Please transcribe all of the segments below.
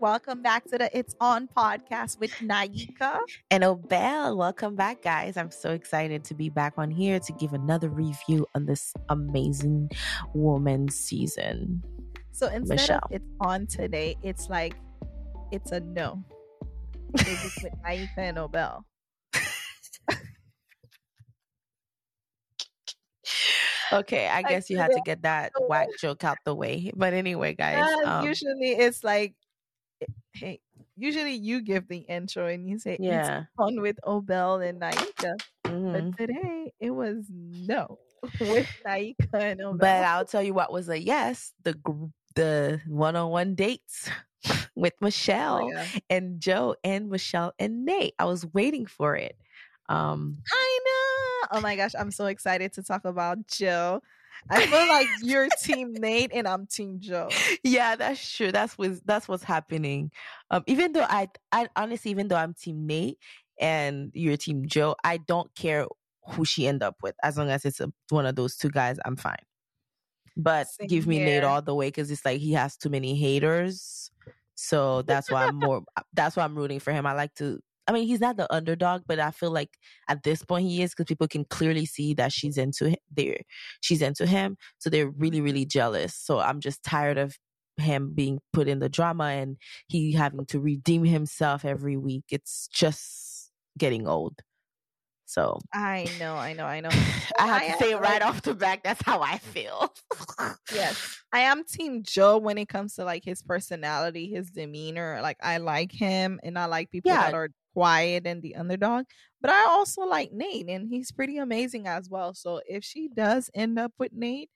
Welcome back to the It's On podcast with Naika. And Obel, welcome back, guys. I'm so excited to be back on here to give another review on this amazing woman season. So instead Michelle. of It's On today, it's like, it's a no. It's with Naika and Obel. okay, I guess you had to get that whack joke out the way. But anyway, guys. Um, usually it's like, hey, usually you give the intro and you say, yeah, on with Obel and Naika. Mm-hmm. But today it was no with Naika and Obel. But I'll tell you what was a yes the the one on one dates with oh Michelle oh, yeah. and Joe and Michelle and Nate. I was waiting for it. Um, I know. Oh my gosh, I'm so excited to talk about Joe. I feel like you're team Nate and I'm team Joe. Yeah, that's true. That's what's that's what's happening. Um, even though I, I honestly, even though I'm team Nate and you're team Joe, I don't care who she end up with as long as it's a, one of those two guys. I'm fine. But Same give me here. Nate all the way because it's like he has too many haters. So that's why I'm more. that's why I'm rooting for him. I like to I mean, he's not the underdog, but I feel like at this point he is because people can clearly see that she's into him. There, she's into him, so they're really, really jealous. So I'm just tired of him being put in the drama and he having to redeem himself every week. It's just getting old. So I know, I know, I know. I have I to say it right off the back. That's how I feel. yes, I am Team Joe when it comes to like his personality, his demeanor. Like I like him, and I like people yeah. that are quiet and the underdog. But I also like Nate, and he's pretty amazing as well. So if she does end up with Nate,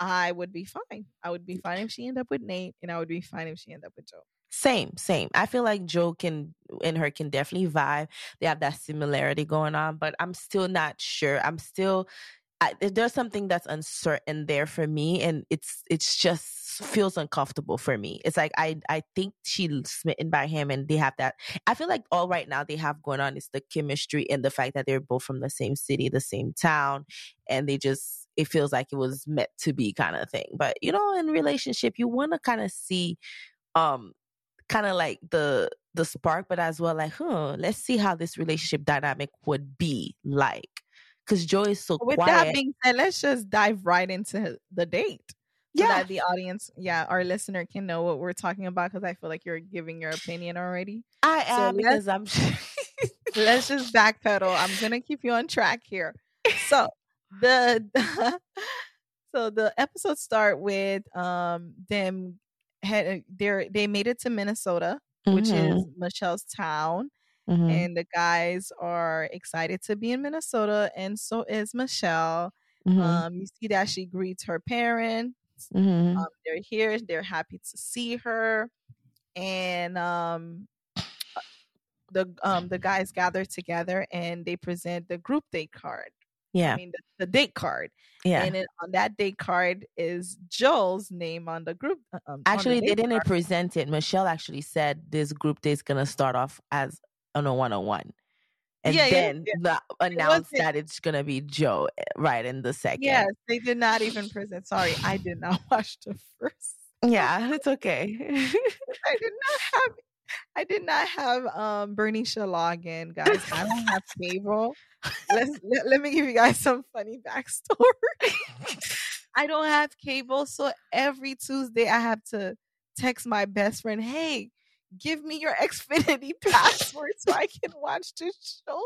I would be fine. I would be mm. fine if she end up with Nate, and I would be fine if she end up with Joe. Same, same. I feel like Joe can and her can definitely vibe. They have that similarity going on, but I'm still not sure. I'm still I, there's something that's uncertain there for me, and it's it's just feels uncomfortable for me. It's like I I think she's smitten by him, and they have that. I feel like all right now they have going on is the chemistry and the fact that they're both from the same city, the same town, and they just it feels like it was meant to be kind of thing. But you know, in relationship, you want to kind of see, um, kind of like the the spark, but as well like, huh, let's see how this relationship dynamic would be like because Joy is so With quiet. that being said, let's just dive right into the date. So yeah. that the audience, yeah, our listener can know what we're talking about because I feel like you're giving your opinion already. I so am because I'm. let's just backpedal. I'm gonna keep you on track here. So the so the episodes start with um them had they they made it to Minnesota, mm-hmm. which is mm-hmm. Michelle's town, Mm-hmm. And the guys are excited to be in Minnesota, and so is Michelle. Mm-hmm. Um, you see that she greets her parents. Mm-hmm. Um, they're here. They're happy to see her, and um, the um, the guys gather together and they present the group date card. Yeah, I mean the, the date card. Yeah, and it, on that date card is Joel's name on the group. Uh, um, actually, the they didn't card. present it. Michelle actually said this group date is gonna start off as on a one on one. And yeah, then yeah, yeah. The, announce it that it's gonna be Joe eh, right in the second. Yes, they did not even present. Sorry, I did not watch the first. Yeah, it's okay. I did not have I did not have um Bernicia guys. I don't have cable. Let's let, let me give you guys some funny backstory. I don't have cable, so every Tuesday I have to text my best friend, "Hey, give me your Xfinity password so I can watch this show.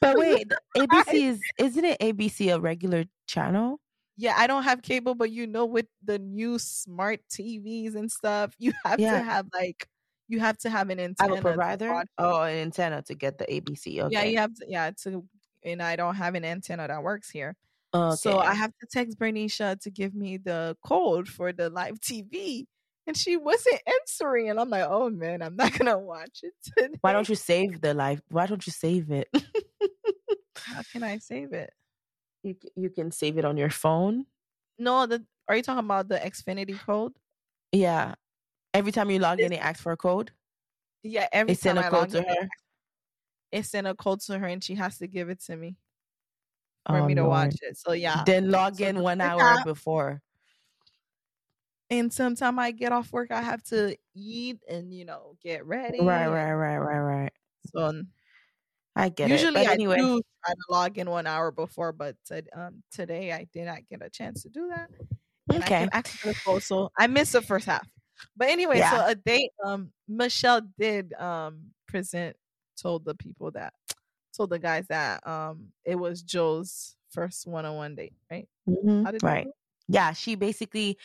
But wait, ABC is isn't it ABC a regular channel? Yeah, I don't have cable, but you know, with the new smart TVs and stuff, you have yeah. to have like you have to have an antenna. Have a provider? Oh, an antenna to get the ABC. Okay. Yeah, you have to. Yeah, to and I don't have an antenna that works here. Okay. So I have to text Bernicia to give me the code for the live TV and she wasn't answering and i'm like oh man i'm not gonna watch it today. why don't you save the life? Why don't you save it? How can i save it? You, you can save it on your phone? No the are you talking about the xfinity code? Yeah. Every time you log in it asks for a code? Yeah every time I log in, her? it sent a code to her and she has to give it to me for oh, me to Lord. watch it. So yeah. Then log in one hour before and sometimes I get off work, I have to eat and you know get ready. Right, right, right, right, right. So I get usually it. Usually, I do try to log in one hour before, but to, um, today I did not get a chance to do that. And Okay. I actually go, so I missed the first half. But anyway, so a date. Um, Michelle did um present told the people that told the guys that um it was Joe's first one on one date, right? Mhm, How did they Right. Yeah, she basically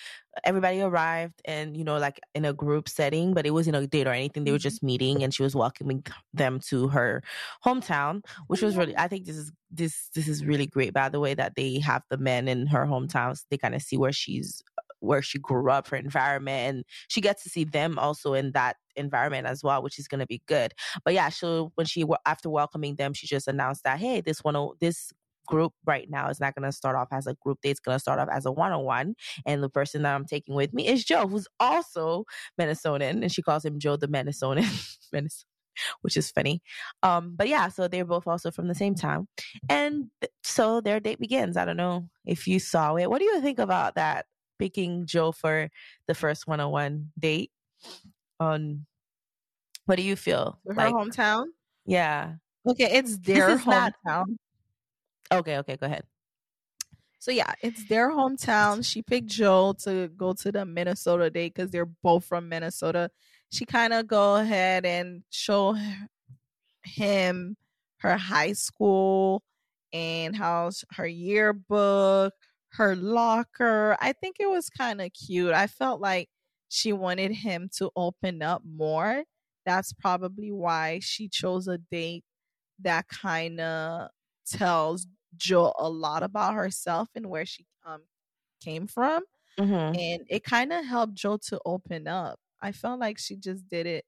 everybody arrived and you know like in a group setting, but it wasn't a date or anything. They were Mhm. just meeting and she was welcoming them to her hometown, which was really I think this is this this is really great by the way that they have the men in her hometowns. They kind of see where she's where she grew up, her environment, and she gets to see them also in that environment as well, which is going to be good. But yeah, so when she after welcoming them, she just announced that hey, this one this group right now is not going to start off as a group date. It's going to start off as a one on one. And the person that I'm taking with me is Joe, who's also Minnesotan, and she calls him Joe the Minnesotan, Minnes- which is funny. Um, but yeah, so they're both also from the same town, and so their date begins. I don't know if you saw it. What do you think about that? Picking Joe for the first one on one date. On what do you feel? Her Like, hometown. yeah. Okay, it's their is not- hometown. Okay. Okay. Go ahead. So yeah, it's their hometown. She picked Joe to go to the Minnesota date because they're both from Minnesota. She kind of go ahead and show him her high school and how her yearbook, her locker. I think it was kind of cute. I felt like she wanted him to open up more. That's probably why she chose a date that kind of tells Joe a lot about herself and where she um came from hmm and it kind of helped Joe to open up. I felt like she just did it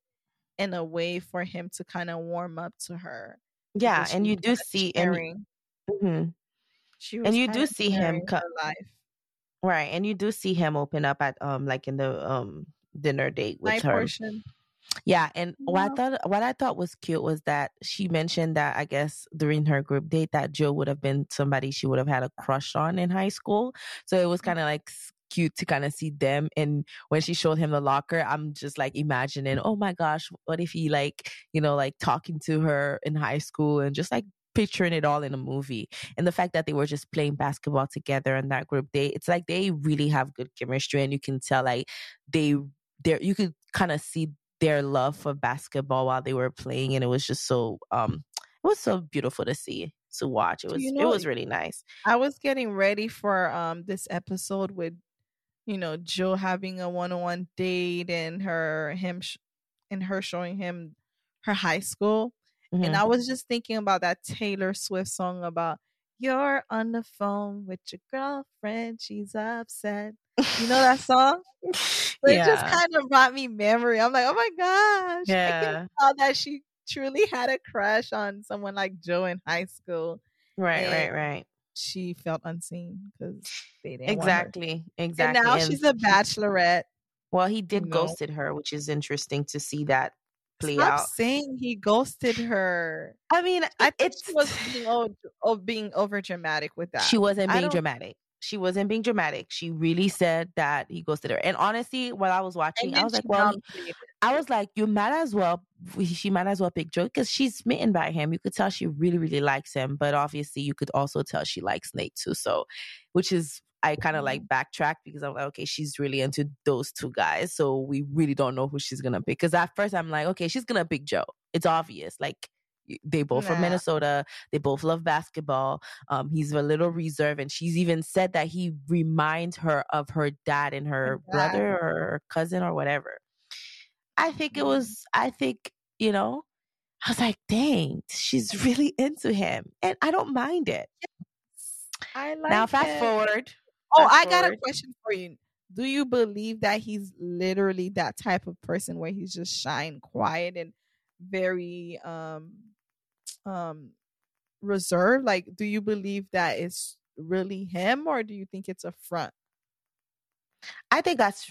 in a way for him to kind of warm up to her. Yeah, and you do see and sharing- mhm. she and you do see him sharing co- life. right, and you do see him open up at um like in the um dinner date with Night her. portion. Yeah, and what I thought what I thought was cute was that she mentioned that I guess during her group date that Joe would have been somebody she would have had a crush on in high school. So it was mm-hmm. kind of like cute to kind of see them and when she showed him the locker i'm just like imagining oh my gosh what if he like you know like talking to her in high school and just like picturing it all in a movie? And the fact that they were just playing basketball together in that group date it's like they really have good chemistry and you can tell like they there you could kind of see their love for basketball while they were playing and it was just so um it was so beautiful to see to watch. It was you it was really nice. I was getting ready for um this episode with you know Joe having a one-on-one date and her him sh- and her showing him her high school Mhm. and I was just thinking about that Taylor Swift song about you're on the phone with your girlfriend she's upset. You know that song But it just kind of brought me memory I'm like oh my gosh I Yeah. can tell that she truly had a crush on someone like Joe in high school right right and right she felt unseen because they didn't exactly exactly And now And she's a bachelorette. well he did know. ghosted her which is interesting to see that play Stop out saying he ghosted her. i mean I it- think it's she was being over, oh, being over dramatic with that. She wasn't being dramatic. She wasn't being dramatic. She really said that he ghosted her. And honestly, while I was watching, I was like, well. I was like, you might as well, she might as well pick Joe because she's smitten by him. You could tell she really, really likes him. But obviously, you could also tell she likes Nate too. So, which is, I kind of like backtrack because I'm like, okay, she's really into those two guys. So we really don't know who she's going to pick. Because at first, I'm like, okay, she's going to pick Joe. It's obvious. Like, they both from Nah. Minnesota. They both love basketball. Um, he's a little reserved, and she's even said that he reminds her of her dad and her brother or cousin or whatever. I think it Mhm. was. I think you know. I was like, dang, she's really into him, and I don't mind it. I like now, fast it. forward. Oh, fast I got a question for you. Do you believe that he's literally that type of person where he's just shy and quiet and very um um reserved? Like, do you believe that it's really him or do you think it's a front? I think that's.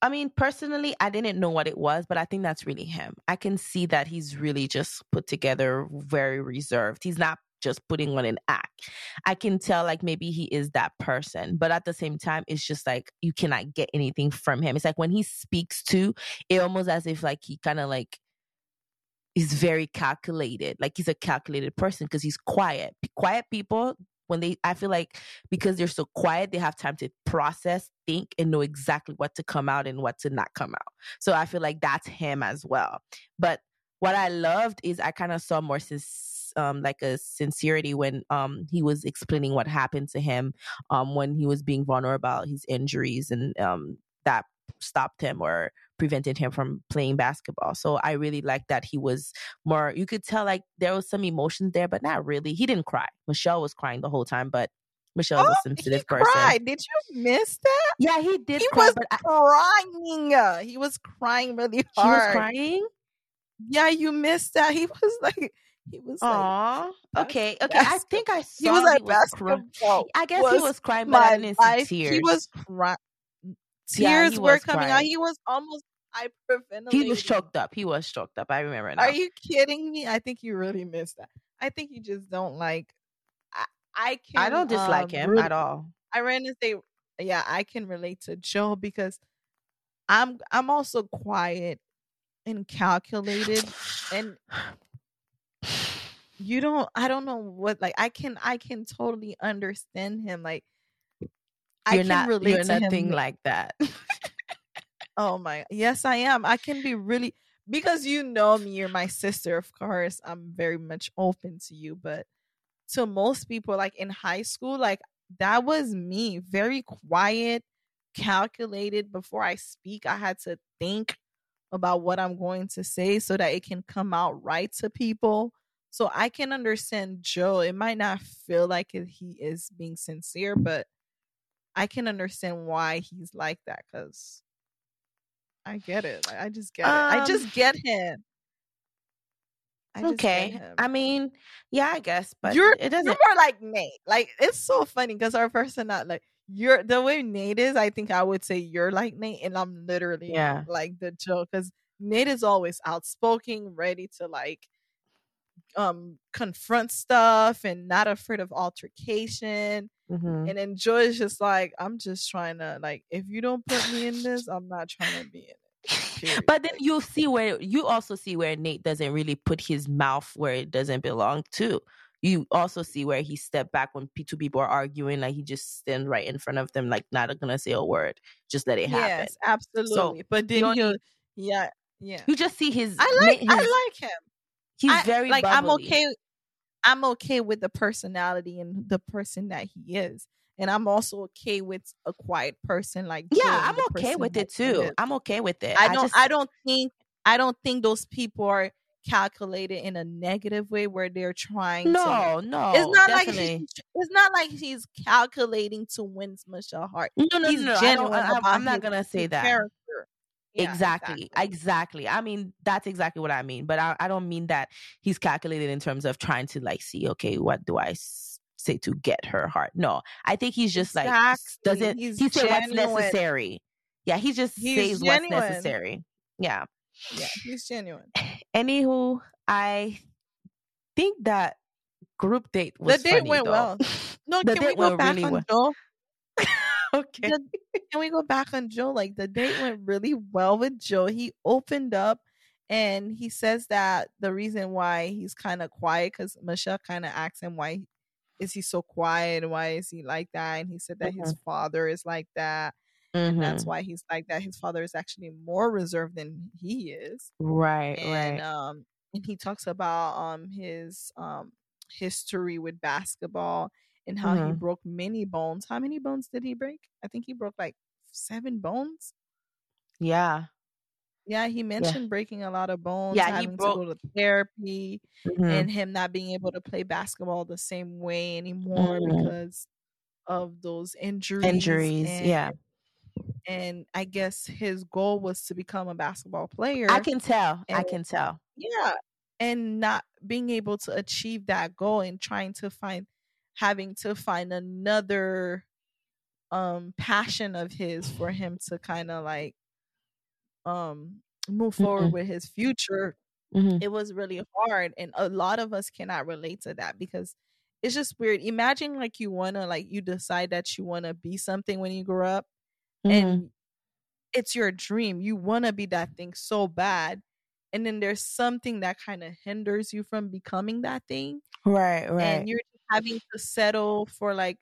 I mean, personally, I didn't know what it was, but I think that's really him. I can see that he's really just put together, very reserved. He's not just putting on an act. I can tell like maybe he is that person, but at the same time, it's just like you cannot get anything from him. It's like when he speaks to, it almost as if like he kind of like is very calculated. Like he's a calculated person because he's quiet. Quiet people when they i feel like because they're so quiet they have time to process think and know exactly what to come out and what to not come out so i feel like that's him as well but what i loved is i kind of saw more since um like a sincerity when um he was explaining what happened to him um when he was being vulnerable about his injuries and um that stopped him or prevented him from playing basketball. So I really like that he was more you could tell like there was some emotions there, but not really. He didn't cry. Michelle was crying the whole time, but Michelle's oh, a sensitive person. Cried. Did you miss that? Yeah, he did. He cry, was crying. He was crying really hard. He was crying. Yeah, you missed that. He was like, he was Aww. like, okay, okay. I think I saw. He was like he was basketball. I guess he was crying, but I didn't see tears. He was crying. Tears yeah, were coming crying. out. He was almost hyperventilating. He was choked up. He was choked up. I remember now. Are you kidding me? I think you really missed that. I think you just don't like. I, I can. I don't dislike um, him really, at all. I ran to say, yeah, I can relate to Joe because I'm I'm also quiet and calculated and you don't I don't know what like I can I can totally understand him like I can not, relate you're to nothing him. like that. Oh my, yes, I am. I can be really because you know me, you're my sister, of course. I'm very much open to you, but to most people, like in high school, like that was me, very quiet, calculated. Before I speak, I had to think about what I'm going to say so that it can come out right to people. So I can understand Joe. It might not feel like he is being sincere, but I can understand why he's like that because I get it. I just get um, it. I just get him. I okay. I mean, yeah, I guess, but you're it doesn't. You're more like Nate. Like it's so funny because our person not like you're the way Nate is. I think I would say you're like Nate, and I'm literally yeah like the joke because Nate is always outspoken, ready to like um confront stuff and not afraid of altercation. Mm-hmm. And then Joy is just like, I'm just trying to like, if you don't put me in this, I'm not trying to be in it. Period. But then you see where you also see where Nate doesn't really put his mouth where it doesn't belong to. You also see where he stepped back when two people are arguing, like he just stand right in front of them, like not gonna say a word, just let it happen. Yes, absolutely. So, but then you, yeah, yeah. You just see his. I like. His, I like him. He's I, very like. Bubbly. I'm okay. I'm okay with the personality and the person that he is. And I'm also okay with a quiet person like Yeah, I'm okay with it too. I'm okay with it. I don't I, just, I don't think I don't think those people are calculated in a negative way where they're trying no, to no. It's not like he's, it's not like he's calculating to win Michelle Hart. No, no, he's no. Genuine I am not gonna say that. Character. Yeah, exactly, exactly, exactly. I mean, that's exactly what I mean. But I, I don't mean that he's calculated in terms of trying to like see, okay, what do I say to get her heart? No, I think he's just exactly. like doesn't he's he say what's necessary? Yeah, he just he's says genuine. what's necessary. Yeah, yeah, he's genuine. Anywho, I think that group date was the date funny, went though. well. No, the can we go back really on well. okay. The, can we go back on Joe? Like the date went really well with Joe. He opened up and he says that the reason why he's kind of quiet because Michelle kind of asked him why is he so quiet why is he like that and he said that mm-hmm. his father is like that mm-hmm. and that's mm-hmm. why he's like that his father is actually more reserved than he is right and right. um and he talks about um his um history with basketball and how mm-hmm. he broke many bones. How many bones did he break? I think he broke like seven bones. Yeah. Yeah, he mentioned yeah. breaking a lot of bones, yeah, having he broke... to go to therapy, mm-hmm. and him not being able to play basketball the same way anymore mm-hmm. because of those injuries. Injuries, and, yeah. And I guess his goal was to become a basketball player. I can tell. And, I can tell. Yeah. And not being able to achieve that goal and trying to find having to find another um passion of his for him to kind of like um move forward mm-hmm. with his future mm-hmm. it was really hard and a lot of us cannot relate to that because it's just weird. Imagine like you wanna like you decide that you wanna be something when you grow up, Mhm. and it's your dream. You wanna be that thing so bad, and then there's something that kind of hinders you from becoming that thing, right, right. and you're having to settle for like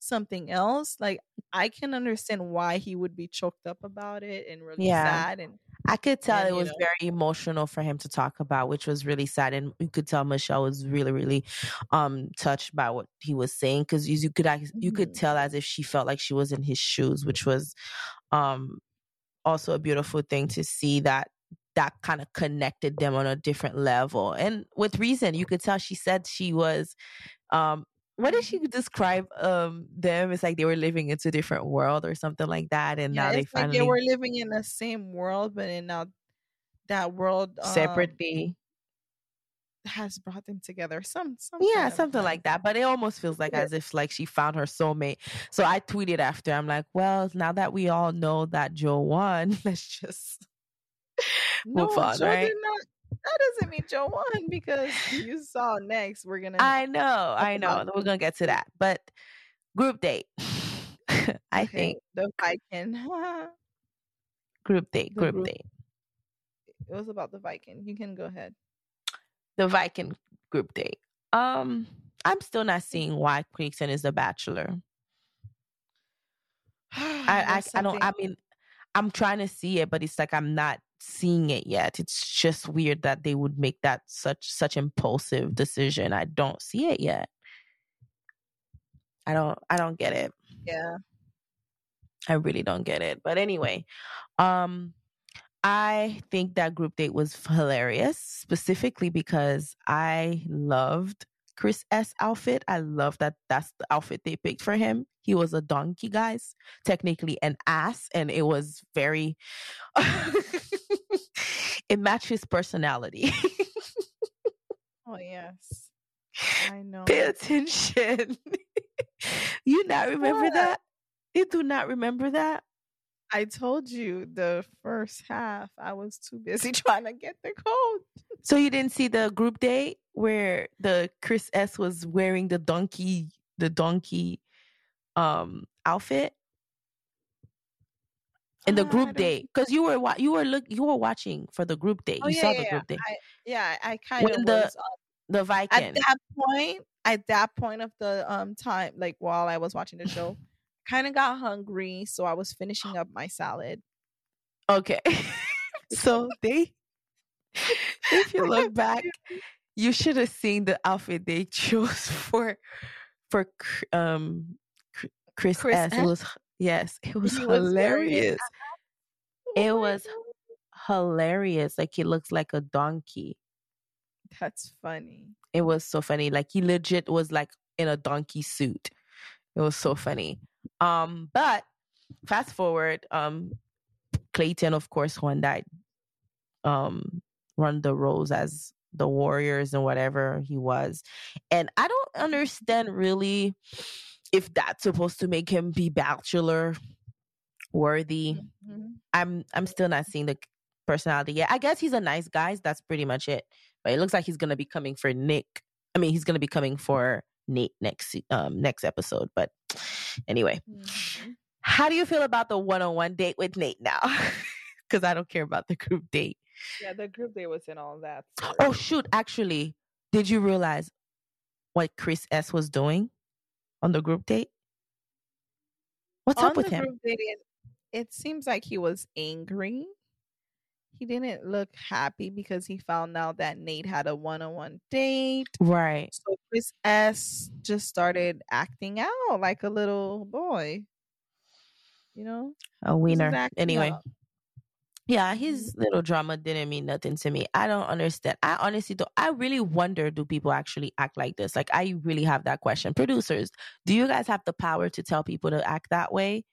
something else. Like I can understand why he would be choked up about it and really Yeah. sad and I could tell and, it was know. very emotional for him to talk about, which was really sad, and you could tell Michelle was really, really um touched by what he was saying because you, you could you could Mhm. tell as if she felt like she was in his shoes, which was um also a beautiful thing to see that that kind of connected them on a different level and with reason you could tell she said she was um what did she describe um them it's like they were living into a different world or something like that and yeah, now they like finally they were living in the same world, but in now that world um, separately has brought them together. Some, some Yeah, kind of something way. like that. But it almost feels like Yeah. as if like she found her soulmate. So I tweeted after. I'm like, well, now that we all know that Joe won, let's just No, move on, Joe right? did not. That doesn't mean Joe won because you saw next. We're gonna. I know, I know. We're gonna get to that. But group date. I okay, think the Viking. group date, group group- date. it was about the Viking. You can go ahead. The Viking group date. Um, I'm still not seeing why Quickson is the bachelor. I, I, I don't. I mean, I'm trying to see it, but it's like I'm not seeing it yet. It's just weird that they would make that such such impulsive decision. I don't see it yet. I don't. I don't get it. Yeah. I really don't get it. But anyway, um, I think that group date was hilarious, specifically because I loved Chris S outfit. I love that that's the outfit they picked for him. He was a donkey, guys, technically an ass, and it was very it matched his personality. Oh yes. I know. Pay attention. you not remember What? that? You do not remember that? I told you the first half. I was too busy trying to get the code. So you didn't see the group date where the Chris S was wearing the donkey the donkey um outfit in the Ah, group date because you were wa- you were look you were watching for the group date. Oh you yeah, saw yeah, the yeah. group date. I, yeah, I kind When of the- was. um, the at that point, at that point of the um time, like while I was watching the show, kind of got hungry, so I was finishing up my salad. Okay. so they if you look back, you should have seen the outfit they chose for for um Chris, Chris S. It was hilarious. It was was hilarious. Oh It was God. hilarious. Like he looks like a donkey. That's funny. It was so funny. Like he legit was like in a donkey suit. It was so funny. Um, but fast forward, um, Clayton, of course, won that um run the roles as the warriors and whatever he was. And I don't understand really if that's supposed to make him be bachelor worthy. Mhm. I'm I'm still not seeing the personality yet. I guess he's a nice guy. That's pretty much it. But it looks like he's gonna be coming for Nick. I mean, he's gonna be coming for Nate next um next episode. But anyway, Mhm. how do you feel about the one on one date with Nate now? Because I don't care about the group date. Yeah, the group date was in all that. so- Oh shoot! Actually, did you realize what Chris S was doing on the group date? What's on up with him? date, it, it seems like he was angry. He didn't look happy because he found out that Nate had a one-on-one date. Right. So Chris S just started acting out like a little boy. You know, A wiener. Anyway. Yeah, his little drama didn't mean nothing to me. I don't understand. I honestly don't. I really wonder do people actually act like this? Like, I really have that question. Producers, do you guys have the power to tell people to act that way?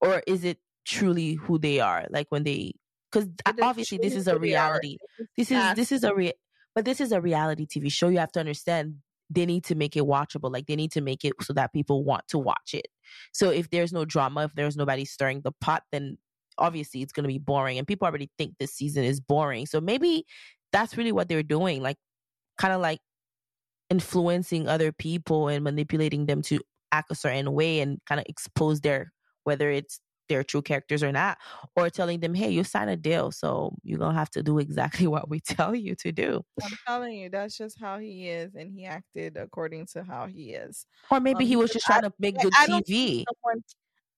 Or is it truly who they are? Like, when they, because obviously this is a who they are. reality. This is, this is a real, but this is a reality TV show. You have to understand they need to make it watchable. Like, they need to make it so that people want to watch it. So if there's no drama, if there's nobody stirring the pot, then obviously it's going to be boring and people already think this season is boring so maybe that's really what they're doing like kind of like influencing other people and manipulating them to act a certain way and kind of expose their whether it's their true characters or not, or telling them, hey, you signed a deal, so you're gonna have to do exactly what we tell you to do. I'm telling you, that's just how he is, and he acted according to how he is. Or maybe um, he was just trying I, to make good I TV. Someone,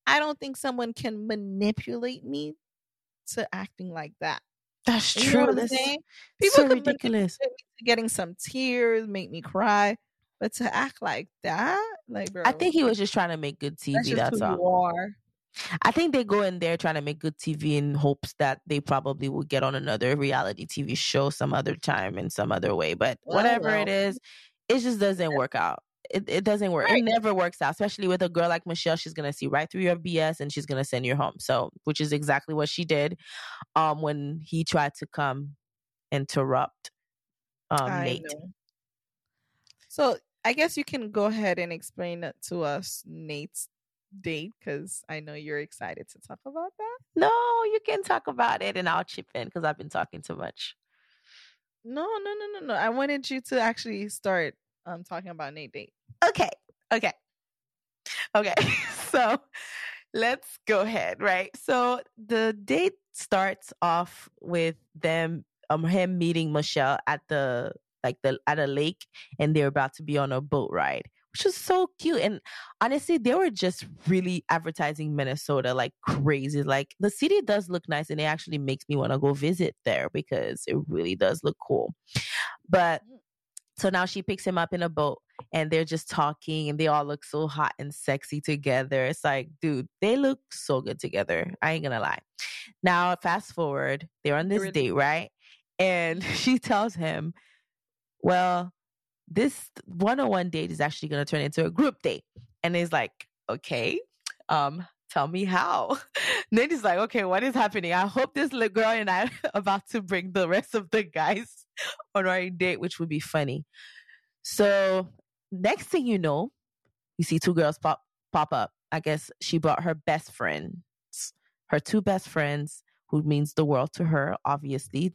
I don't think someone can manipulate me to acting like that. That's you true. That's People so ridiculous. Getting some tears, make me cry, but to act like that, like bro, I think he was just trying to make good TV. That's, that's all. I think they go in there trying to make good TV in hopes that they probably will get on another reality TV show some other time in some other way. But whatever it is, it just doesn't work out. It, it doesn't work. Right. It never works out, especially with a girl like Michelle. She's gonna see right through your BS and she's gonna send you home. So, which is exactly what she did, um, when he tried to come interrupt, um, Nate. Know. So I guess you can go ahead and explain to us Nate's date because I know you're excited to talk about that. No, you can talk about it and I'll chip in because I've been talking too much. No, no, no, no, no. I wanted you to actually start um talking about Nate date. Okay. Okay. Okay. so let's go ahead, right? So the date starts off with them um him meeting Michelle at the like the at a lake and they're about to be on a boat ride which was so cute. And honestly, they were just really advertising Minnesota like crazy. Like the city does look nice and it actually makes me want to go visit there because it really does look cool. But mm. So now she picks him up in a boat and they're just talking and they all look so hot and sexy together. It's like, dude, they look so good together. I ain't gonna lie. Now, fast forward, they're on this really? date, right? And she tells him, Well, this one-on-one date is actually going to turn into a group date. And he's like, okay, um, tell me how. Nate is like, okay, what is happening? I hope this little girl and I are about to bring the rest of the guys on our date, which would be funny. So next thing you know, you see two girls pop pop up. I guess she brought her best friends, her two best friends, who means the world to her, obviously.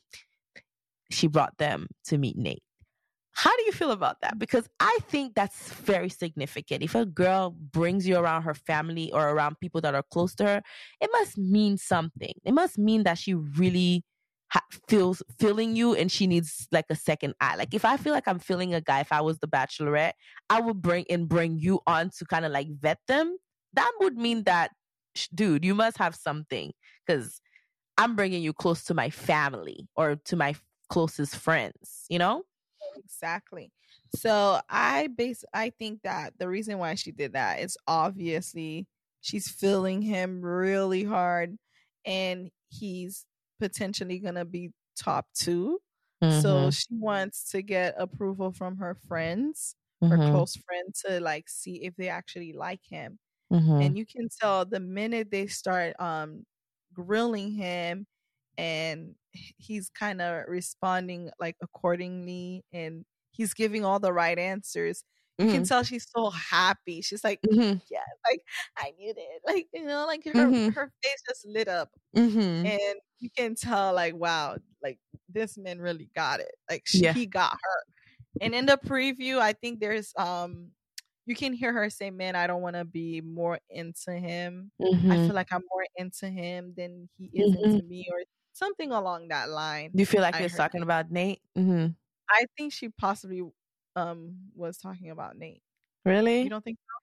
She brought them to meet Nate. How do you feel about that? Because I think that's very significant. If a girl brings you around her family or around people that are close to her, it must mean something. It must mean that she really ha- feels feeling you and she needs like a second eye. Like if I feel like I'm feeling a guy, if I was the bachelorette, I would bring and bring you on to kind of like vet them. That would mean that, dude, you must have something because I'm bringing you close to my family or to my closest friends, you know? Exactly. So I base I think that the reason why she did that is obviously she's feeling him really hard and he's potentially going to be top 2. Mm-hmm. So she wants to get approval from her friends, mm-hmm. her close friends to like see if they actually like him. Mm-hmm. And you can tell the minute they start um grilling him and he's kind of responding like accordingly and he's giving all the right answers you mm-hmm. can tell she's so happy she's like mm-hmm. yeah like i knew it like you know like her mm-hmm. her face just lit up mm-hmm. and you can tell like wow like this man really got it like she, yeah. he got her and in the preview i think there's um you can hear her say, "Man, I don't want to be more into him. Mm-hmm. I feel like I'm more into him than he is mm-hmm. into me, or something along that line. Do you feel like you're talking about Nate? Mm-hmm. I think she possibly um was talking about Nate. Really? You don't think so?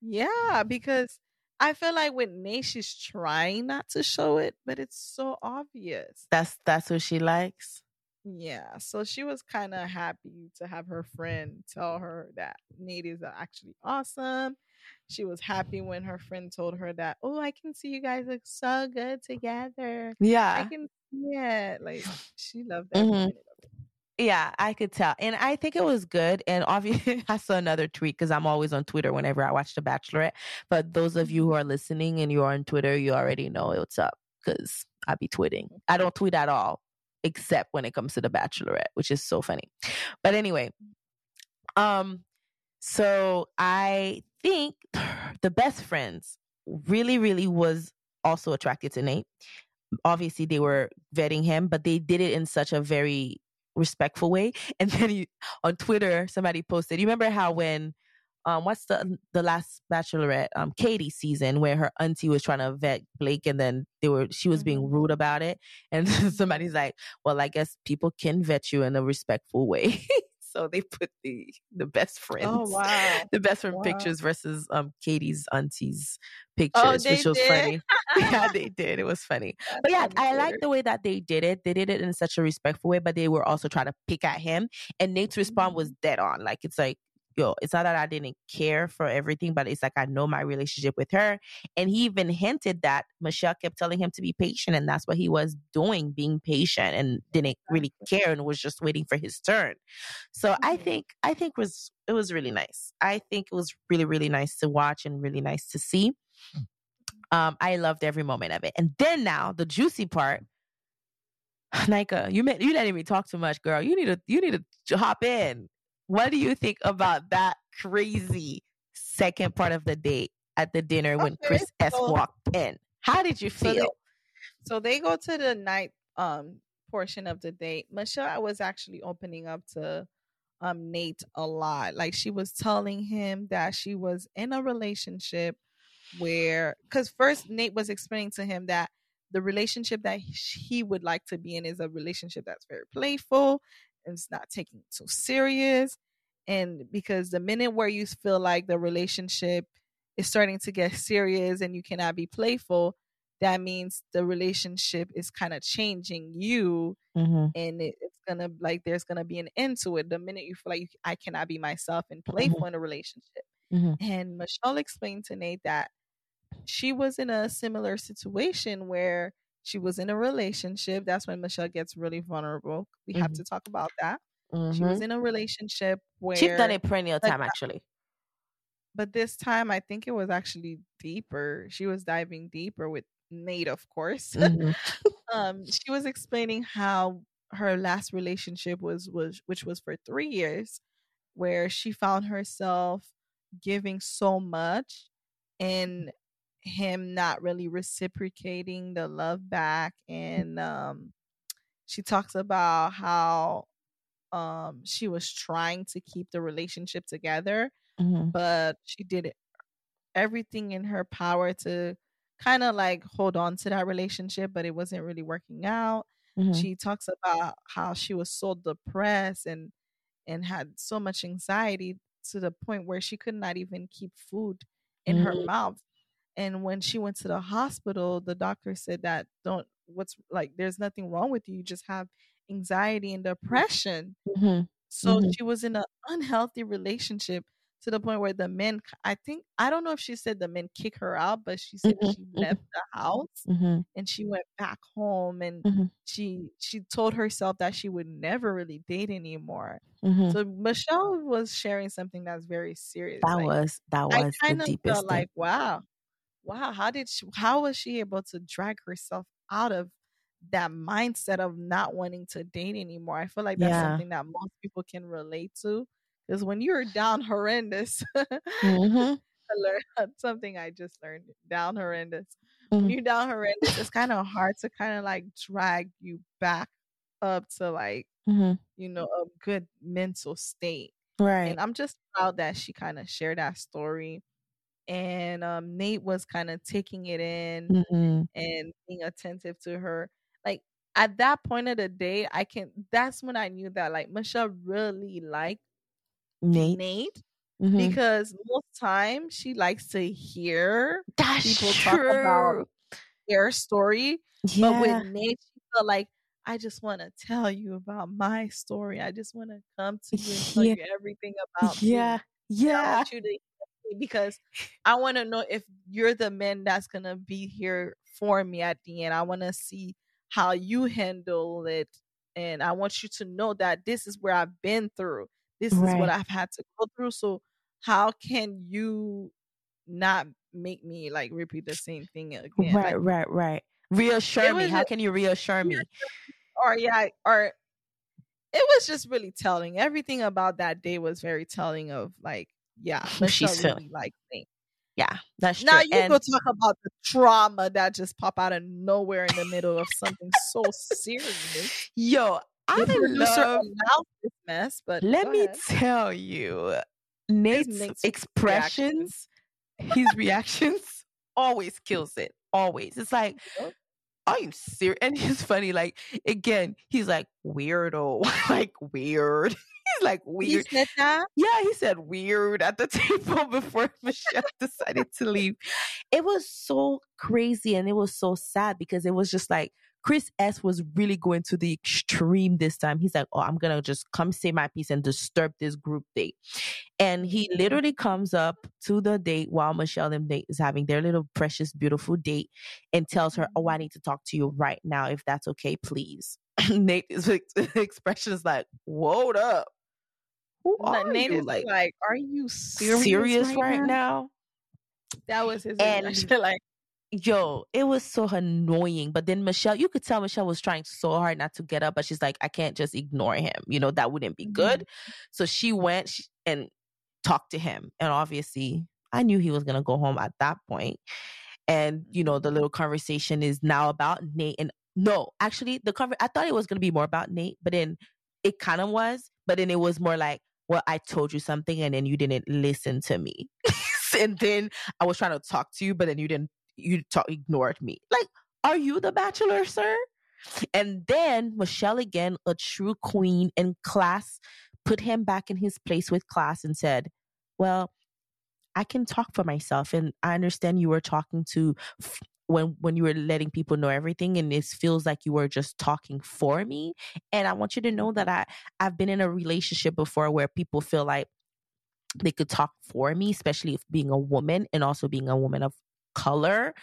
Yeah, because I feel like with Nate, she's trying not to show it, but it's so obvious. That's that's what she likes. Yeah, so she was kind of happy to have her friend tell her that Nate is actually awesome. She was happy when her friend told her that, "Oh, I can see you guys look so good together." Yeah, I can see it. Like she loved that. Mm-hmm. Yeah, I could tell, and I think it was good. And obviously, I saw another tweet because I'm always on Twitter whenever I watch The Bachelorette. But those of you who mm-hmm. are listening and you're on Twitter, you already know what's up because I be tweeting. I don't tweet at all, except when it comes to the Bachelorette, which is so funny. But anyway, um, so I think the best friends really, really was also attracted to Nate. Obviously, they were vetting him, but they did it in such a very respectful way. And then he, on Twitter, somebody posted, you remember how when um what's the the last bachelorette um katie season where her auntie was trying to vet blake and then they were she was being Mm-hmm. rude about it and somebody's like well i guess people can vet you in a respectful way so they put the the best friends Oh wow. the best friend Wow. pictures versus um katie's auntie's Oh, pictures they which was did? funny yeah they did it was funny That's but yeah, I like the way that they did it. They did it in such a respectful way, but they were also trying to pick at him. And Nate's response was dead on. Like it's like, yo, it's not that I didn't care for everything, but it's like I know my relationship with her. And he even hinted that Michelle kept telling him to be patient, and that's what he was doing, being patient, and didn't really care and was just waiting for his turn. So I Mhm. think I think was it was really nice. I think it was really really nice to watch and really nice to see. Um, I loved every moment of it. And then now the juicy part, Nika, you you letting me talk too much, girl. You need to you need to hop in. What do you think about that crazy second part of the date at the dinner when Okay, Chris S so- walked in? How did you So they- feel? So they go to the night um portion of the date. Michelle I was actually opening up to um Nate a lot. Like she was telling him that she was in a relationship where cuz first Nate was explaining to him that the relationship that he would like to be in is a relationship that's very playful it's not taking it too serious and because the minute where you feel like the relationship is starting to get serious and you cannot be playful that means the relationship is kind of changing you mm-hmm. and it, it's gonna like there's gonna be an end to it the minute you feel like you, i cannot be myself and playful in a relationship Mhm. and michelle explained to nate that she was in a similar situation where she was in a relationship that's when michelle gets really vulnerable we have Mhm. to talk about that she was in a relationship where She's done it perennial like time, actually. but this time i think it was actually deeper she was diving deeper with nate of course Mhm. um she was explaining how her last relationship was was which was for 3 years where she found herself giving so much and him not really reciprocating the love back and um she talks about how um she was trying to keep the relationship together Mhm. but she did everything in her power to kind of like hold on to that relationship but it wasn't really working out Mhm. she talks about how she was so depressed and and had so much anxiety to the point where she could not even keep food in her Mhm. mouth and when she went to the hospital the doctor said that don't what's like there's nothing wrong with you you just have anxiety and depression Mhm. so Mhm. she was in an unhealthy relationship to the point where the men, I think, I don't know if she said the men kick her out, but she said Mhm, she mhm. left the house Mhm. and she went back home and Mhm. she she told herself that she would never really date anymore. Mhm. So Michelle was sharing something that's very serious. That like, was that I was the kind of deepest felt thing. like, wow, wow, how did she, how was she able to drag herself out of that mindset of not wanting to date anymore? I feel like that's Yeah. something that most people can relate to. Because when you're down horrendous, Mhm. I learned something I just learned down horrendous. When Mhm. you're down horrendous, it's kind of hard to kind of like drag you back up to like, Mhm. you know, a good mental state. Right. And I'm just proud that she kind of shared that story. And um, Nate was kind of taking it in Mhm. and being attentive to her. Like at that point of the day, I can. That's when I knew that like Michelle really liked Nate. Nate Mhm. because most times she likes to hear That's people talk about their story, Yeah. but with Nate, she felt like I just want to tell you about my story. I just want to come to you and tell Yeah. you everything about me. yeah. I Yeah. want you to because I want to know if you're the man that's gonna be here for me at the end. I want to see how you handle it, and I want you to know that this is where I've been through. This is what I've had to go through. So how can you not make me like repeat the same thing again? Right, Like, right, right. Reassure me. How can you reassure me? or yeah, or it was just really telling. Everything about that day was very telling of like, yeah, she's feeling. really liked me. Yeah, that's true. Now you and go talk about the trauma that just pop out of nowhere in the middle of something so serious. yo, I producer love. this mess, but Let me ahead. tell you, Nate's Nate's reactions. expressions, his reactions always kills it. Always. It's like, are you serious? And he's funny, like again, he's like weirdo, like weird. Like He weird. that. Yeah, he said weird at the table before Michelle decided to leave. It was so crazy and it was so sad because it was just like Chris S was really going to the extreme this time. He's like, Oh, I'm gonna just come say my piece and disturb this group date. And he mm-hmm. literally comes up to the date while Michelle and Nate is having their little precious, beautiful date and tells her, Oh, I mm-hmm. need to talk to you right now, if that's okay, please. Nate's expression is like, Whoa up. Who are Nate you? is like, "Are you serious, serious right, right now? That was his And- Like, Yo, it was so annoying. But then Michelle, you could tell Michelle was trying so hard not to get up, but she's like, I can't just ignore him. You know, that wouldn't be good. Mm-hmm. So she went and talked to him. And obviously, I knew he was going to go home at that point. And, you know, the little conversation is now about Nate. And no, actually, the conver- I thought it was going to be more about Nate, but then it kind of was. But then it was more like, well, I told you something and then you didn't listen to me. and then I was trying to talk to you, but then you didn't, you talk, ignored me. Like, are you the bachelor, sir? And then Michelle, again, a true queen in class, put him back in his place with class and said, Well, I can talk for myself. And I understand you were talking to when when you were letting people know everything and it feels like you were just talking for me and i want you to know that i i've been in a relationship before where people feel like they could talk for me especially if being a woman and also being a woman of color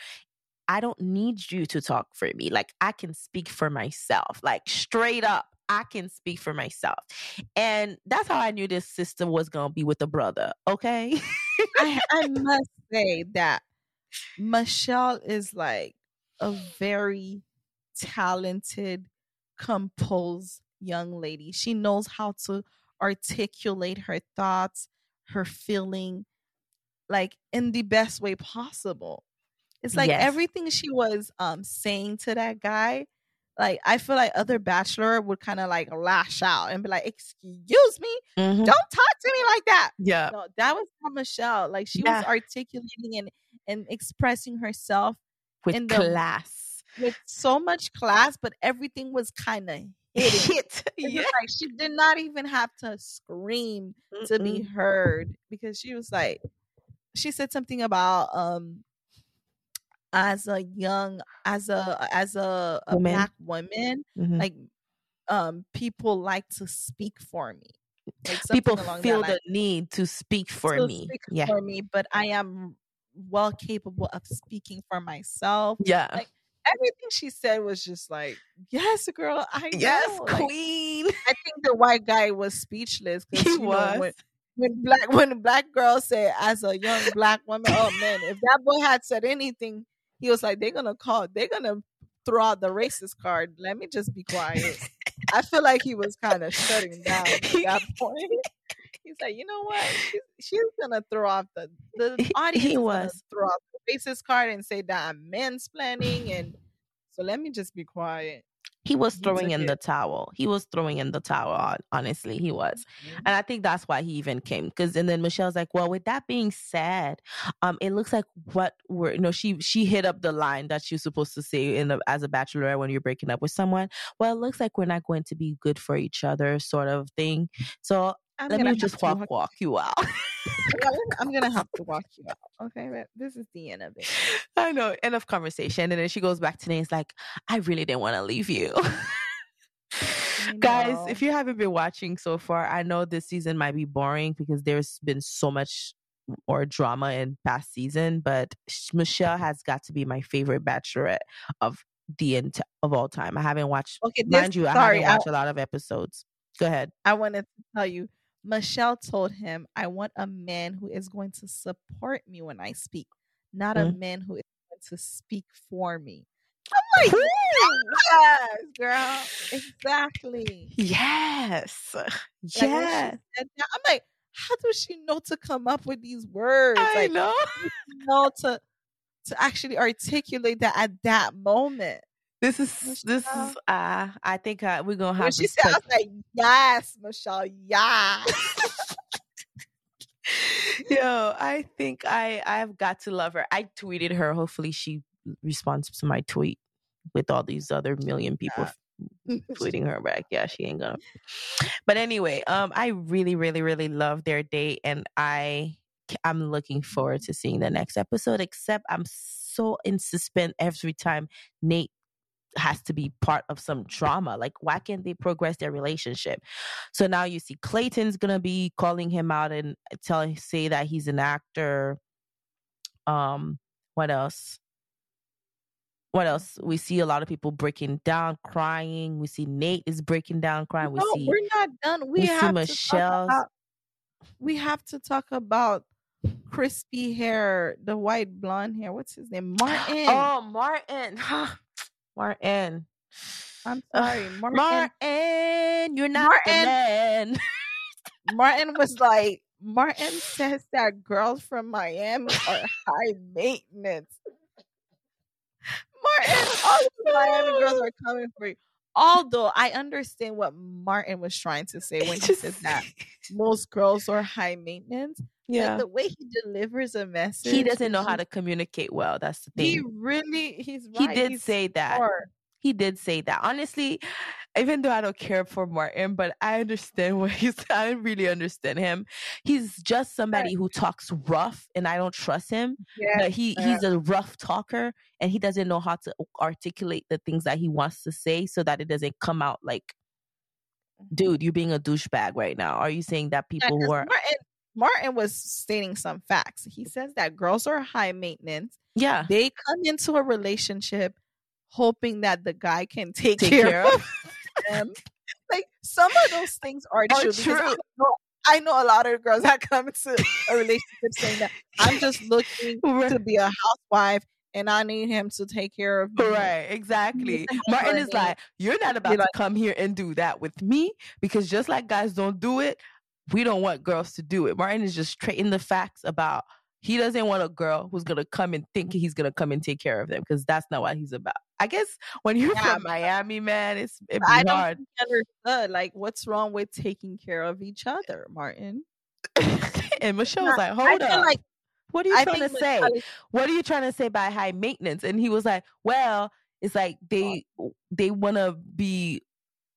i don't need you to talk for me like i can speak for myself like straight up I can speak for myself. And that's how I knew this system was going to be with a brother. Okay. I, I must say that Michelle is like a very talented, composed young lady. She knows how to articulate her thoughts, her feeling, like in the best way possible. It's like Yes. everything she was um saying to that guy. Like I feel like other bachelor would kind of like lash out and be like, "Excuse me, Mhm. don't talk to me like that." Yeah. No, that was not Michelle. Like she Yeah. was articulating and and expressing herself With in the- class. with so much class, but everything was kind of. Hit. Yeah. like she did not even have to scream to be heard because she was like, she said something about um as a young as a as a, a Woman. black woman Mhm. like um people like to speak for me like people feel the line. need to speak for to me. speak Yeah. for me, but I am well capable of speaking for myself. Yeah. Like, Everything she said was just like, "Yes, girl, I yes, know." Like, queen. I think the white guy was speechless He because you know, when, was. when black when the black girl said, "As a young black woman," oh man, if that boy had said anything, he was like, "They're gonna call, they're gonna throw out the racist card." Let me just be quiet. I feel like he was kind of shutting down at that point. He's like, you know what? She's, she's gonna throw off the the He- audience. he was. throw off the racist card and say that I'm mansplaining, and so let me just be quiet. He was throwing took in it. the towel. He was throwing in the towel. Honestly, he was. And I think that's why he even came. Because and then Michelle's like, well, with that being said, um, it looks like what we're you know she she hit up the line that she's supposed to say in a, as a bachelorette when you're breaking up with someone. Well, it looks like we're not going to be good for each other, sort of thing. So I'm let me just to walk walk you out. I'm gonna have to walk you out. Okay, but this is the end of it. I know. End of conversation. And then she goes back to Nate's like, I really didn't want to leave you. Guys, if you haven't been watching so far, I know this season might be boring because there's been so much more drama in past season, but Michelle has got to be my favorite bachelorette of the ent- of all time. I haven't watched okay, this, mind you, I haven't watched a lot of episodes. Go ahead. I wanted to tell you. Michelle told him, "I want a man who is going to support me when I speak, not a Mm. man who is going to speak for me." I'm like, yes, girl, exactly. Yes. Like, Yes. I'm like, how does she know to come up with these words? I like, know. know to to actually articulate that at that moment. This is this is uh I think uh, we're gonna have when she said, I was like, yes, Michelle, yes. Yo, I think I I've got to love her. I tweeted her. Hopefully, she responds to my tweet with all these other million people yeah. tweeting her back. Yeah, she ain't gonna. But anyway, um, I really, really, really love their date, and I I'm looking forward to seeing the next episode. Except I'm so in suspense every time Nate has to be part of some drama. Like, why can't they progress their relationship? So now you see Clayton's gonna be calling him out and tell say that he's an actor. Um, what else? What else? We see a lot of people breaking down, crying. We see Nate is breaking down, crying. No, we see we're not done. We, we have see Michelle. We have to talk about crispy hair, the white blonde hair. What's his name? Martin. Oh, Martin. Martin. I'm sorry, Martin. Martin, you're not Martin. the man. Martin was like, Martin says that girls from Miami are high maintenance. Martin, all the Miami girls are coming for you. Although I understand what Martin was trying to say when he said that most girls are high maintenance. Yeah. The way he delivers a message. He doesn't know how to communicate well. That's the thing. He really he's right. He did he's say that. He did say that. Honestly, even though I don't care for Martin, but I understand what he's saying. I really understand him. He's just somebody who talks rough and I don't trust him. Yeah. But he he's a rough talker and he doesn't know how to articulate the things that he wants to say so that it doesn't come out like mm-hmm. dude, you're being a douchebag right now. Are you saying that people yeah, who are Martin, Martin was stating some facts. He says that girls are high maintenance. Yeah. They come into a relationship hoping that the guy can take, take care, care, of them. like some of those things are, true. true. I know, I know, a lot of girls that come into a relationship saying that I'm just looking right. to be a housewife and I need him to take care of me. Right, exactly. Martin is like, you're not about to come here and do that with me because just like guys don't do it, we don't want girls to do it. Martin is just stating the facts about he doesn't want a girl who's gonna come and think he's gonna come and take care of them because that's not what he's about. I guess when you're yeah, from Miami, man, it's it I hard. understood. Like, what's wrong with taking care of each other, Martin? and Michelle was like, "Hold up, like, what are you I trying to say? what are you trying to say by high maintenance?" And he was like, "Well, it's like they they want to be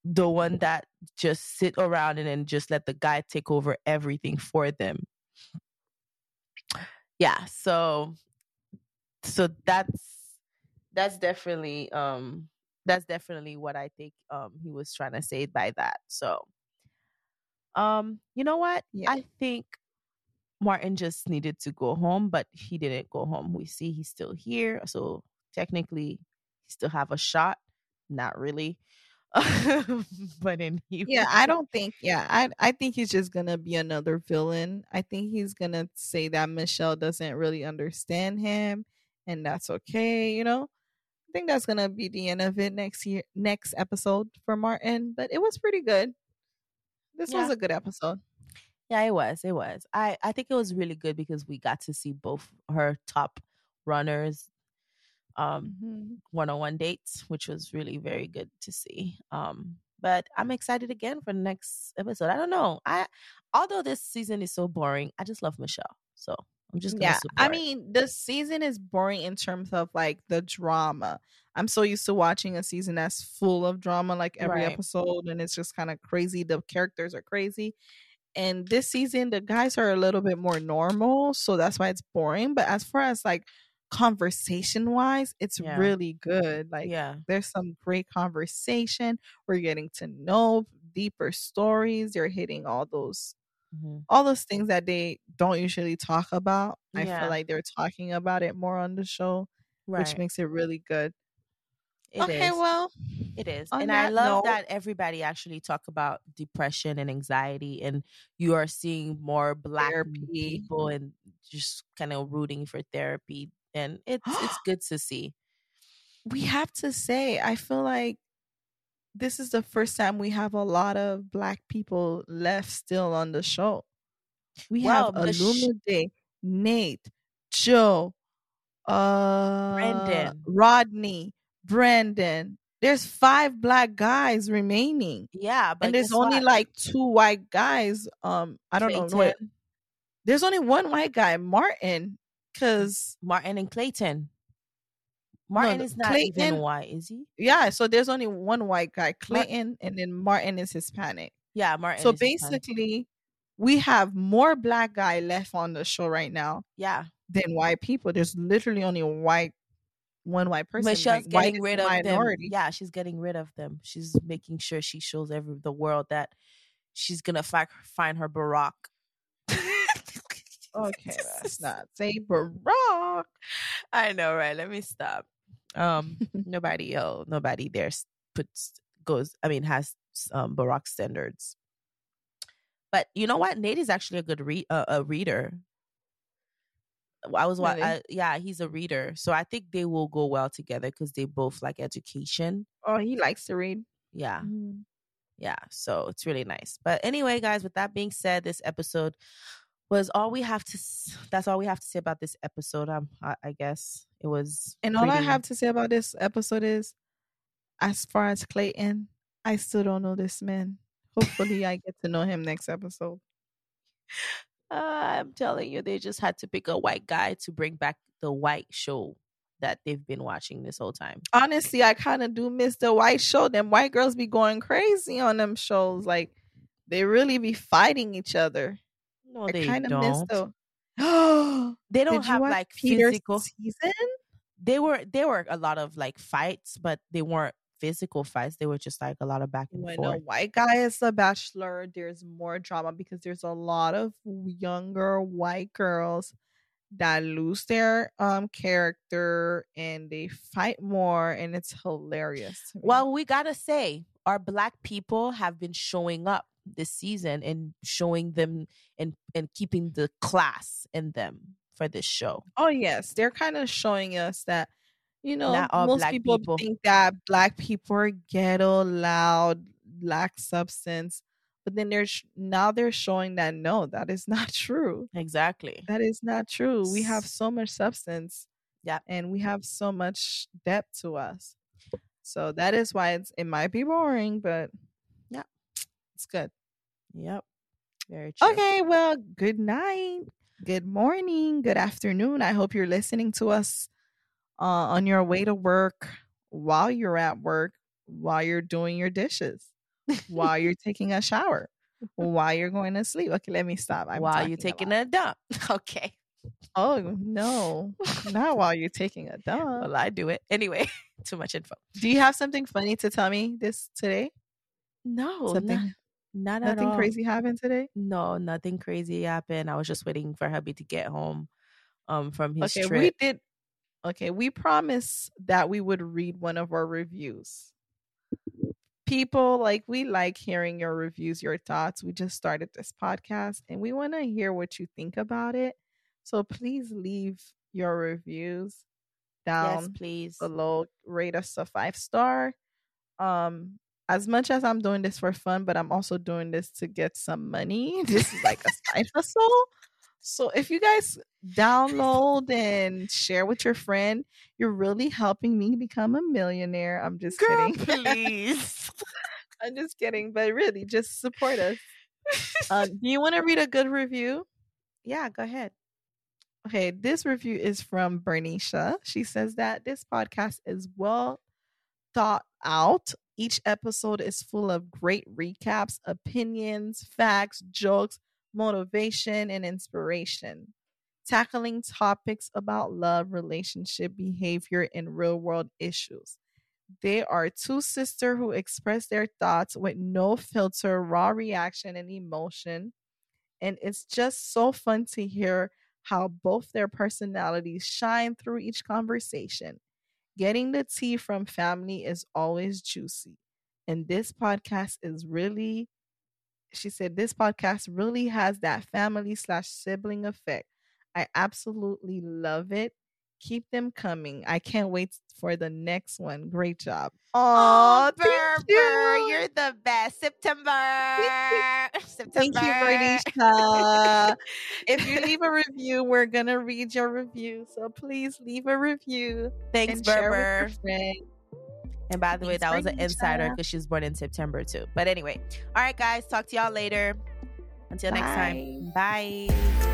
the one that just sit around and then just let the guy take over everything for them." Yeah, so so that's that's definitely um that's definitely what I think um he was trying to say by that. So um you know what? Yeah. I think Martin just needed to go home, but he didn't go home. We see he's still here. So technically he still have a shot. Not really. but in he Yeah, I don't think yeah, I I think he's just gonna be another villain. I think he's gonna say that Michelle doesn't really understand him and that's okay, you know? I think that's gonna be the end of it next year, next episode for Martin. But it was pretty good. This yeah. was a good episode. Yeah, it was. It was. I I think it was really good because we got to see both her top runners um mm-hmm. one-on-one dates which was really very good to see um but i'm excited again for the next episode i don't know i although this season is so boring i just love michelle so I'm just yeah. Support. I mean, the season is boring in terms of like the drama. I'm so used to watching a season that's full of drama, like every right. episode, and it's just kind of crazy. The characters are crazy. And this season, the guys are a little bit more normal, so that's why it's boring. But as far as like conversation wise, it's yeah. really good. Like, yeah, there's some great conversation. We're getting to know deeper stories. You're hitting all those mm-hmm. all those things that they don't usually talk about. Yeah. I feel like they're talking about it more on the show, right. which makes it really good. It okay, is. well, it is, and I love note, that everybody actually talk about depression and anxiety, and you are seeing more black therapy. people and just kind of rooting for therapy, and it's it's good to see. We have to say, I feel like this is the first time we have a lot of black people left still on the show. We well, have Olumide, Nate, Joe, uh, Brandon, Rodney, Brandon. There's five black guys remaining. Yeah, but and there's only what? like two white guys. Um, I don't know what. There's only one white guy, Martin, because Martin and Clayton. Martin the- is not even Clayton- white, is he? yeah. So there's only one white guy, Clayton, and then Martin is Hispanic. Yeah, Martin. so is Hispanic. basically, we have more black guy left on the show right now yeah, than white people. There's literally only white, one white person. Michelle's like, getting rid of minority. them. Yeah, she's getting rid of them. She's making sure she shows every the world that she's gonna fi- find her Barack. Okay, that's not say Barack. I know, right? Let me stop. Um, nobody, oh, nobody there puts goes. I mean, has um Barack standards. But you know what? Nate is actually a good re- uh, a reader. I was Really? I, yeah, he's a reader, so I think they will go well together because they both like education. Oh, he likes to read. Yeah, Mhm. yeah so it's really nice but anyway guys with that being said this episode was all we have to that's all we have to say about this episode um i, I guess it was And all I have to say about this episode is, as far as Clayton, I still don't know this man. Hopefully, I get to know him next episode. uh, i'm telling you they just had to pick a white guy to bring back the white show that they've been watching this whole time Honestly, I kind of do miss the white show. Them white girls be going crazy on them shows. Like they really be fighting each other. No I they kind of miss don't the. they don't Did have like Peter's physical season. they were there were a lot of like fights but they weren't physical fights they were just like a lot of back and When forth a white guy is a bachelor, there's more drama because there's a lot of younger white girls that lose their um character and they fight more and it's hilarious. Well, we gotta say, our black people have been showing up this season and showing them and and keeping the class in them for this show. oh yes, they're kind of showing us that you know most people, people. think that black people are ghetto, loud, lack substance, but then they're sh- now they're showing that no, that is not true. Exactly. That is not true. We have so much substance. Yeah. And we have so much depth to us. So that is why it's it might be boring, but. It's good. Yep. Very true. Okay, well, good night, good morning, good afternoon. I hope you're listening to us uh, on your way to work, while you're at work, while you're doing your dishes, while you're taking a shower, while you're going to sleep. Okay, let me stop. I'm While you're taking a a dump. Okay. Oh no, not while you're taking a dump. Well, I do it anyway. Too much info. Do you have something funny to tell me this today? No, something, not, not at nothing crazy happened today. No, nothing crazy happened. I was just waiting for hubby to get home um from his okay, trip. we did. Okay, we promised that we would read one of our reviews. People like we like hearing your reviews, your thoughts. We just started this podcast and we want to hear what you think about it. So please leave your reviews down yes, please. below rate us a five star um as much as i'm doing this for fun but i'm also doing this to get some money this is like a side hustle so if you guys download and share with your friend you're really helping me become a millionaire i'm just Girl, kidding please. i'm just kidding but really just support us uh, do you want to read a good review yeah, go ahead. Okay, this review is from Bernicia. She says that this podcast is well thought out. Each episode is full of great recaps, opinions, facts, jokes, motivation, and inspiration. Tackling topics about love, relationship, behavior, and real world issues. They are two sisters who express their thoughts with no filter, raw reaction, and emotion. And it's just so fun to hear how both their personalities shine through each conversation. Getting the tea from family is always juicy. And this podcast is really, she said, this podcast really has that family slash sibling effect. I absolutely love it. Keep them coming. I can't wait for the next one. Great job. Oh, thank Berber, you. you're the best. September. September. Thank you, Bernicia. if you leave a review, we're gonna read your review. So please leave a review Thanks, and Berber. And by the way, that was an insider because she's born in September too. But anyway, all right, guys, talk to y'all later. Until Bye. next time, bye.